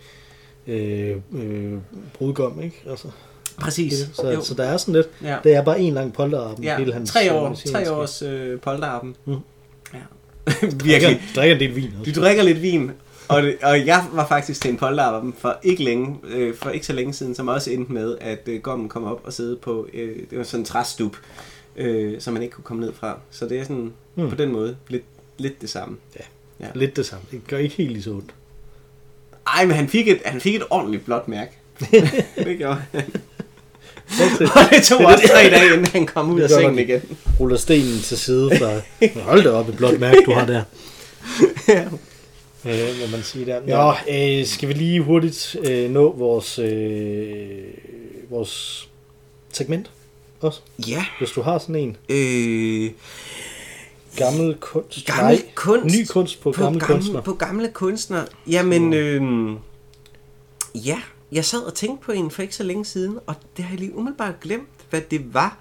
A: øh, øh, brudgom, ikke? Altså,
B: præcis.
A: så,
B: Jo.
A: så der er sådan lidt,
B: Ja.
A: det er bare en lang polterarben.
B: Ja,
A: hele hans,
B: tre
A: øh,
B: år,
A: messianske-
B: tre års øh, polterappen.
A: Mm.
B: Ja.
A: Drikker,
B: Virkelig.
A: drikker en del vin også.
B: Du drikker lidt vin, og, det, og jeg var faktisk til en polterappen for ikke længe, øh, for ikke så længe siden, som også endte med, at øh, gommen kom op og sidde på, øh, det var sådan en træstup, øh, som man ikke kunne komme ned fra. Så det er sådan,
A: Mm.
B: på den måde, lidt, lidt det samme.
A: Lidt det samme. Det gør ikke helt lige så ondt.
B: Ej, men han fik et, han fik et ordentligt blåt mærke. det gjorde han.
A: Det
B: Og det tog også tre dage, inden han kom ud
A: Det
B: af sengen igen.
A: ruller stenen til side fra... Hold da op, et blåt mærke, du har der.
B: ja.
A: Øh, hvad man siger der. Nå, øh, skal vi lige hurtigt øh, nå vores, øh, vores segment også?
B: ja.
A: Hvis du har sådan en
B: Øh,
A: gammel kunst.
B: gammel
A: Nej,
B: kunst.
A: ny kunst på,
B: på
A: gamle
B: gamle,
A: kunstner.
B: På gamle kunstnere. Jamen, øh, ja, jeg sad og tænkte på en for ikke så længe siden, og det har jeg lige umiddelbart glemt, hvad det var.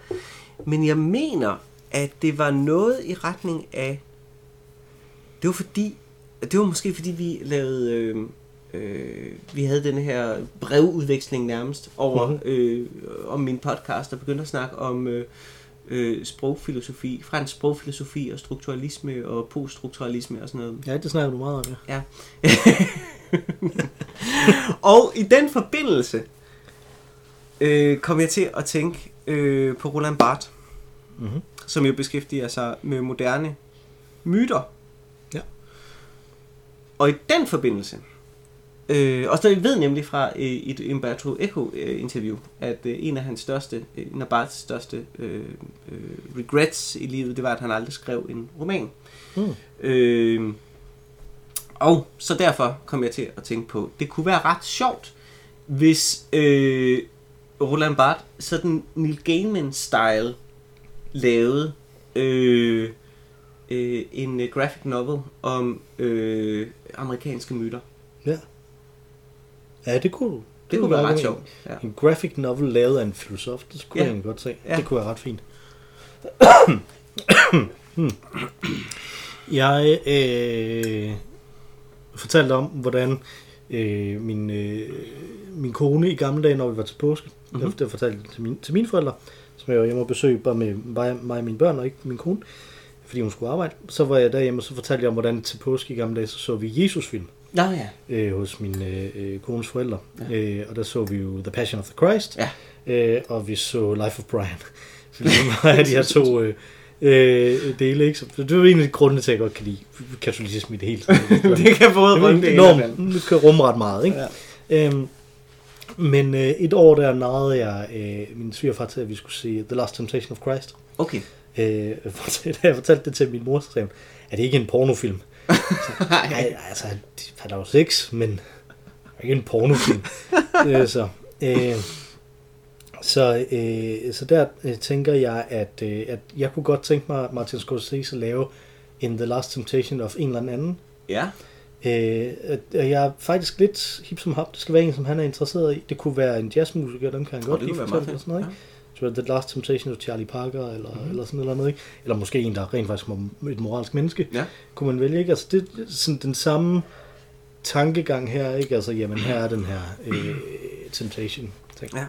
B: Men jeg mener, at det var noget i retning af... Det var fordi... Det var måske fordi, vi lavede... Øh, øh, vi havde den her brevudveksling nærmest over
A: Mhm.
B: øh, om min podcast, og begyndte at snakke om øh, øh, sprogfilosofi, fransk sprogfilosofi og strukturalisme og poststrukturalisme og sådan noget.
A: Ja, det snakker du meget om, ja.
B: Ja. og i den forbindelse øh, kom jeg til at tænke øh, på Roland Barthes,
A: Mm-hmm.
B: som jo beskæftiger sig med moderne myter.
A: Ja.
B: Og i den forbindelse, øh, og så ved nemlig fra øh, et Umberto Eco øh, interview, at øh, en af hans største, øh, Barths største øh, øh, regrets i livet, det var, at han aldrig skrev en roman.
A: Mm.
B: Øh, og så derfor kom jeg til at tænke på, det kunne være ret sjovt, hvis øh, Roland Barthes sådan Neil Gaiman-style lavede øh, øh, en øh, graphic novel om øh, amerikanske myter.
A: Ja. Det kunne,
B: Det kunne være ret sjovt. Ja.
A: En graphic novel lavet af en filosof, det kunne
B: Ja.
A: jeg godt se.
B: Ja.
A: Det kunne være ret fint. Hmm. jeg øh, fortalte om, hvordan øh, min, øh, min kone i gamle dage, når vi var til påske,
B: Mhm.
A: mm-hmm. der fortalte til, min, til mine forældre, som jeg var hjemme og besøge bare med mig, mig og mine børn, og ikke min kone, fordi hun skulle arbejde. Så var jeg derhjemme, og så fortalte jeg om, hvordan til påske i gamle dage, så så vi Jesus-film
B: Nå ja.
A: øh, hos min øh, øh, kones forældre.
B: Ja.
A: Øh, og der så vi jo The Passion of the Christ,
B: Ja.
A: øh, og vi så Life of Brian. Fordi det var de her to øh, øh, dele, ikke? Så det var en af de grunde til, at jeg godt kan lide katolicisme i det hele
B: det kan både runde det
A: enormt, det kan rumme ret meget, ikke?
B: Ja.
A: Ja. Øhm, men øh, et år der narrede jeg øh, min svigerfar til, at vi skulle se The Last Temptation of Christ.
B: Okay.
A: Øh, da jeg fortalte det til min mor, så sagde hun, er det ikke en pornofilm? Nej, altså, de er jo sex, men er ikke en pornofilm. øh, så, øh, så, øh, så der øh, tænker jeg, at, øh, at jeg kunne godt tænke mig, Martin Scorsese at lave en The Last Temptation of en eller anden.
B: Ja.
A: Øh, at- og jeg er faktisk lidt hip som hap. Det skal være en, som han er interesseret i. Det kunne være en jazzmusiker, dem kan han godt lide. og sådan noget, ikke? Det The Last Temptation of Charlie Parker, eller, mm-hmm. eller sådan noget, ikke? Eller måske en, der rent faktisk var et moralsk menneske
B: Ja.
A: kunne man vælge, ikke? Altså, det er sådan den samme tankegang her, ikke? Altså, jamen, her er den her øh, temptation ting.
B: Ja.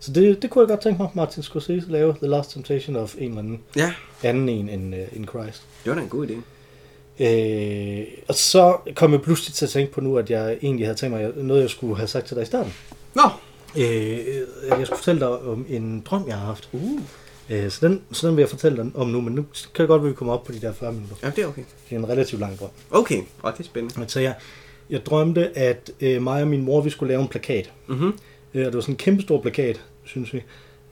A: Så det, det kunne jeg godt tænke mig, Martin Scorsese lave The Last Temptation of en eller anden
B: Ja.
A: anden en end, uh, end Christ.
B: Det var da en god idé.
A: Øh, og så kom jeg pludselig til at tænke på nu, at jeg egentlig havde tænkt mig noget, jeg skulle have sagt til dig i starten.
B: Nå.
A: Øh, jeg skulle fortælle dig om en drøm, jeg har haft.
B: Uh.
A: Øh, så, den, så den vil jeg fortælle dig om nu, men nu kan det godt være, at vi kommer op på de der 40 minutter.
B: Ja, det er okay.
A: Det er en relativt lang drøm.
B: Okay. Og det er spændende.
A: Så jeg, jeg drømte, at øh, mig og min mor, vi skulle lave en plakat.
B: Mhm.
A: Øh, og det var sådan en kæmpe stor plakat, synes vi.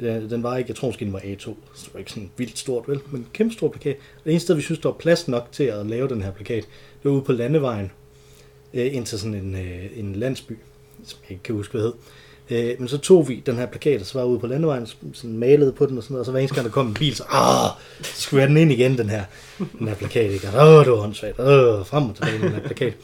A: Den var ikke, jeg tror måske den var A2, så det var ikke sådan vildt stort, vel? Men en kæmpe stor plakat. Og det eneste sted, vi synes, der var plads nok til at lave den her plakat, det var ude på landevejen, øh, ind til sådan en, øh, en landsby, som jeg ikke kan huske, hvad hed. Øh, men så tog vi den her plakat, og så var ude på landevejen, sådan malede på den og sådan noget, og så hver eneste gang, der kom en bil, så, ah, så skulle jeg den ind igen, den her, den her plakat, ikke? Og, Åh, det var åndssvagt, Åh, frem og tilbage med den her plakat.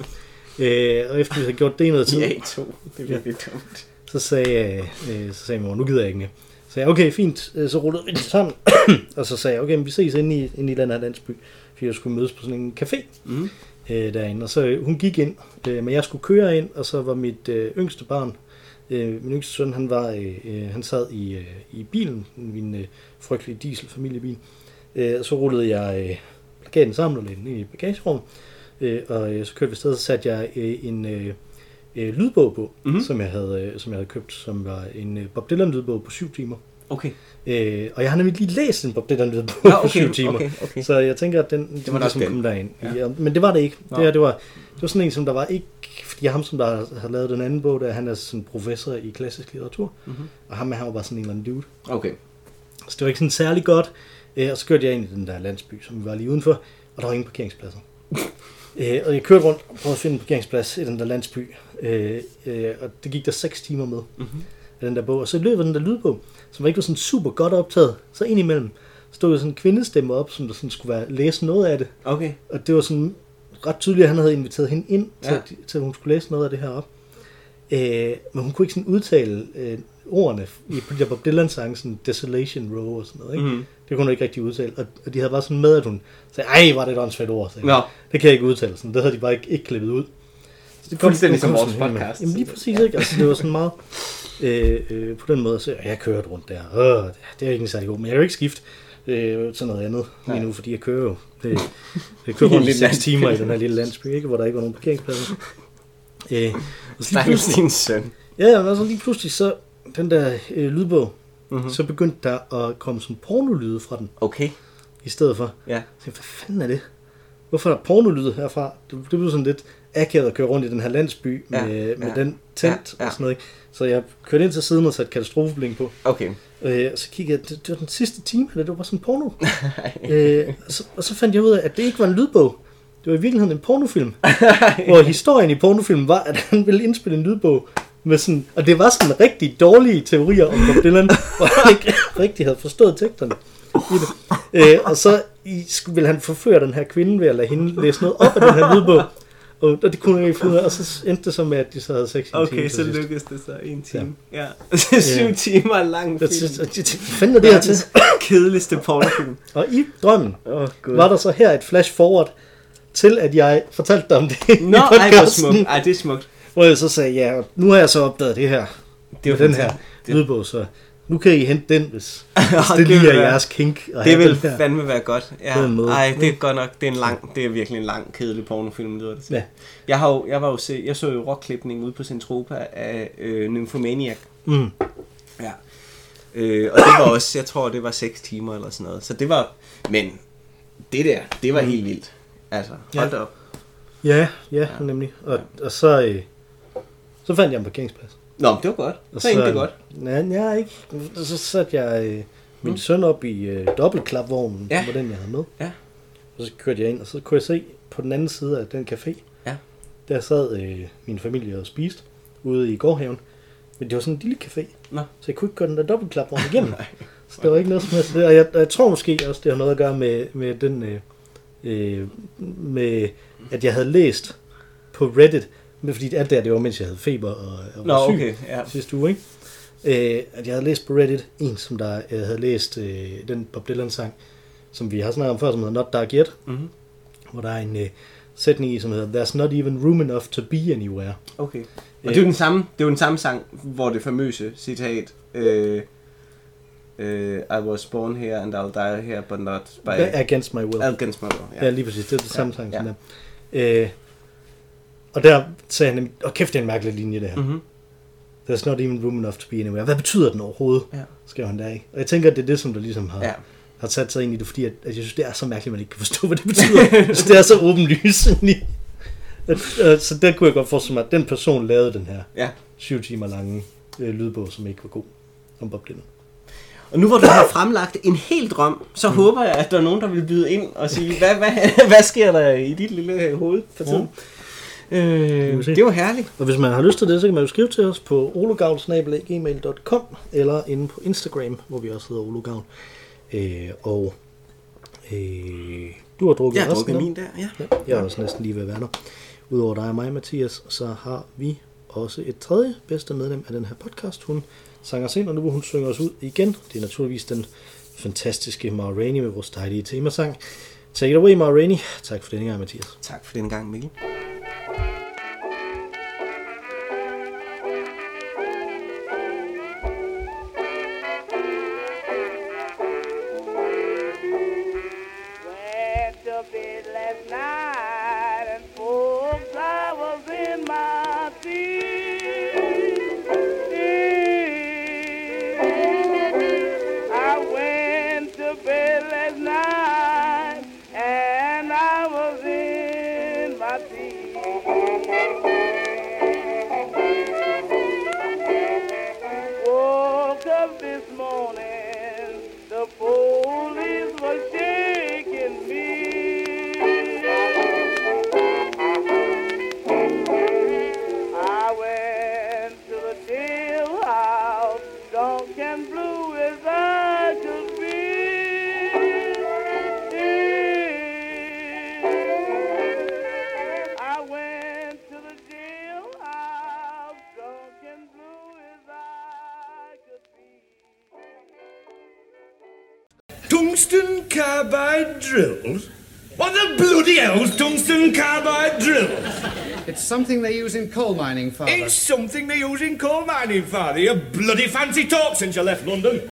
A: Øh, og efter vi havde gjort det i noget tid,
B: Ja, to. Det er virkelig dumt.
A: så sagde, øh, så sagde mor, nu gider jeg ikke mere. Så sagde jeg, okay, fint. Øh, Så rullede vi det sammen. og så sagde jeg, okay, men vi ses inde i, inde i den her landsby. Fordi jeg skulle mødes på sådan en café
B: Mm.
A: øh, derinde. Og så øh, hun gik ind, øh, men jeg skulle køre ind, og så var mit øh, yngste barn, øh, min yngste søn, han, var, øh, øh, han sad i, øh, i bilen, min øh, frygtelige dieselfamiliebil. Øh, og så rullede jeg øh, plakaten sammen og lagde den i bagagerummet. Øh, og øh, så kørte vi afsted, så satte jeg øh, en øh, øh, lydbog på,
B: Mhm.
A: mm-hmm. som, jeg havde, øh, som jeg havde købt, som var en øh, Bob Dylan lydbog på syv timer.
B: Okay.
A: Øh, og jeg har nemlig lige læst en Bob Dylan lydbog på
B: okay,
A: syv timer.
B: okay, okay.
A: Så jeg tænker, at den, den
B: var
A: var
B: nok
A: ligesom
B: den.
A: kom derind.
B: Ja.
A: Ja. men det var det ikke. Det, her, det, var, det var sådan en, som der var ikke... Fordi ham, som der har lavet den anden bog, der, han er sådan professor i klassisk litteratur.
B: Mhm.
A: Og ham han var bare sådan en eller anden dude.
B: Okay.
A: Så det var ikke sådan særlig godt. Øh, og så kørte jeg ind i den der landsby, som vi var lige udenfor, og der var ingen parkeringspladser. øh, og jeg kørte rundt og prøvede at finde en parkeringsplads i den der landsby, øh, øh, og det gik der 6 timer med
B: Mhm.
A: af den der bog. Og så i løbet af den der lydbog, som var ikke var sådan super godt optaget, så indimellem stod der sådan en kvindestemme op, som der sådan skulle være, læse noget af det.
B: Okay.
A: Og det var sådan ret tydeligt, at han havde inviteret hende ind, til,
B: Ja.
A: ja. til at hun skulle læse noget af det her op. Øh, men hun kunne ikke sådan udtale øh, ordene i på de Bob Dylan sang, sådan Desolation Row og sådan noget. Ikke?
B: Mhm.
A: Det kunne hun ikke rigtig udtale. Og, og de havde bare sådan med, at hun sagde, ej, var det et åndssvagt ord. Sagde.
B: Nå.
A: Det kan jeg ikke udtale. Sådan. Det havde de bare ikke, ikke klippet ud. Så det
B: Fuldstændig
A: kom
B: som vores podcast.
A: Jamen lige præcis, ikke? Altså, det var sådan meget øh, øh, på den måde. Så jeg kørte rundt der. Øh, det- det er ikke en særlig god, men jeg kan jo ikke skifte øh, til noget andet
B: Nej.
A: lige nu, fordi jeg kører jo. Det, jeg kører rundt i
B: lille
A: 6
B: landsby.
A: timer i den her lille landsby, ikke? hvor der ikke var nogen parkeringspladser. Øh, og så lige pludselig,
B: din søn.
A: ja, og så lige pludselig så, den der øh, lydbog,
B: Mhm.
A: mm-hmm. så begyndte der at komme sådan pornolyde fra den,
B: Okay.
A: i stedet for.
B: Ja.
A: Så jeg, hvad fanden er det? Hvorfor er der pornolyde herfra? Det, det blev sådan lidt akavet at køre rundt i den her landsby med,
B: Ja,
A: ja, med
B: ja,
A: den tent
B: ja, ja.
A: og sådan noget. Ikke? Så jeg kørte ind til siden og satte katastrofebling på.
B: Okay.
A: Øh, og så kiggede jeg, det, det var den sidste time, det, det var sådan porno. øh, og, så, og så fandt jeg ud af, at det ikke var en lydbog. Det var i virkeligheden en pornofilm. hvor historien i pornofilmen var, at han ville indspille en lydbog. Med sådan, og det var sådan rigtig dårlige teorier om Bob Dylan, hvor han ikke rigtig havde forstået teksterne i det. Øh, og så i, skulle- ville han forføre den her kvinde ved at lade hende læse noget op af den her lydbog. Og, og det kunne jeg ikke finde ud af, og så endte det så med, at de så havde sex i en time
B: Okay, så lykkedes det så en time. Ja. ja. Syv
A: Ja.
B: timer lang film.
A: at det- er her til?
B: kedeligste pornofilm.
A: Og i drømmen
B: oh, gud.
A: var der så her et flash forward til, at jeg fortalte dig om det i
B: Nå, ej, hvor
A: podcasten,
B: smukt. Ej, det er smukt.
A: hvor jeg så sagde, ja, nu har jeg så opdaget det her,
B: Det er
A: den her lydbog, så nu kan I hente den, hvis, hvis
B: Hold
A: det lige er jeres kink. at
B: Det vil
A: her.
B: fandme være godt. Ja.
A: en måde.
B: Ej, det er godt nok. Det er en lang, det er virkelig en lang, kedelig pornofilm, lyder det til.
A: Ja.
B: Jeg, har jo, jeg, var jo se, jeg så jo rockklipning ude på Centropa af øh, Nymphomaniac.
A: Mm.
B: Ja. Øh, og det var også, jeg tror, det var 6 timer eller sådan noget. Så det var, men det der, det var helt vildt. Altså, hold
A: Ja.
B: op.
A: Ja, ja, nemlig. Og, og så, øh, så fandt jeg en parkeringsplads.
B: Nå, det var godt.
A: Og
B: Så endte det godt.
A: Ja, jeg ikke. Så satte jeg øh, min søn op i øh, dobbeltklapvognen,
B: Ja.
A: hvor den jeg havde med.
B: Ja.
A: Og så kørte jeg ind, og så kunne jeg se på den anden side af den café,
B: Ja.
A: der sad øh, min familie og spiste ude i gårdhaven. Men det var sådan en lille café,
B: Nå.
A: så jeg kunne ikke køre den der dobbeltklapvogn igennem. så der var ikke noget som helst. Og jeg, jeg tror måske også, det har noget at gøre med, med den... Øh, øh, med at jeg havde læst på Reddit, men fordi alt det her, det var mens jeg havde feber og, og
B: Nå,
A: var syg
B: okay. Ja.
A: sidste uge, ikke? Øh, at jeg havde læst på Reddit en, som der øh, havde læst øh, den Bob Dylan sang, som vi har snakket om før, som hedder Not Dark Yet,
B: Mm-hmm.
A: hvor der er en øh, sætning i, som hedder There's not even room enough to be anywhere.
B: Okay. Og det er jo den samme, det er jo den samme sang, hvor det famøse citat, øh, øh, I was born here and I'll die here, but not by
A: Against my will.
B: against my will.
A: Ja, ja lige præcis. Det er det samme
B: Ja,
A: sang,
B: ja.
A: som der. Øh, og der sagde han, og kæft, det er en mærkelig linje, det her.
B: Mm-hmm.
A: There's not even room enough to be anywhere. Hvad betyder den overhovedet?
B: Ja.
A: Skrev han der, ikke? Og jeg tænker, at det er det, som der ligesom har,
B: Ja.
A: har sat sig ind i det, fordi at, at jeg synes, det er så mærkeligt, at man ikke kan forstå, hvad det betyder. så det er så åbenlyst. så der kunne jeg godt forestille mig, at den person lavede den her
B: ja.
A: syv timer lange øh, lydbog, som ikke var god om Bob Dylan.
B: Og nu hvor du har fremlagt en hel drøm, så mm. håber jeg, at der er nogen, der vil byde ind og sige, hvad, hvad, hvad sker der i dit lille hoved for tiden? Øh, det var herligt.
A: Og hvis man har lyst til det, så kan man jo skrive til os på ologavl.gmail.com eller inde på Instagram, hvor vi også hedder ologavl. Øh, og øh, du har drukket
B: Jeg har
A: resten
B: drukket
A: af-
B: min der, ja.
A: Ja, jeg er også næsten lige ved at være der. Udover dig og mig, Mathias, så har vi også et tredje bedste medlem af den her podcast. Hun sanger os ind, og nu vil hun synge os ud igen. Det er naturligvis den fantastiske Ma Rainey med vores dejlige temasang. Take it away, Ma Rainey. Tak for denne gang, Mathias.
B: Tak for denne gang, Mikkel.
C: Went to bed last night and folks, I
D: It's something they use in coal mining, Father.
E: It's something they use in coal mining, Father. You bloody fancy talk since you left London.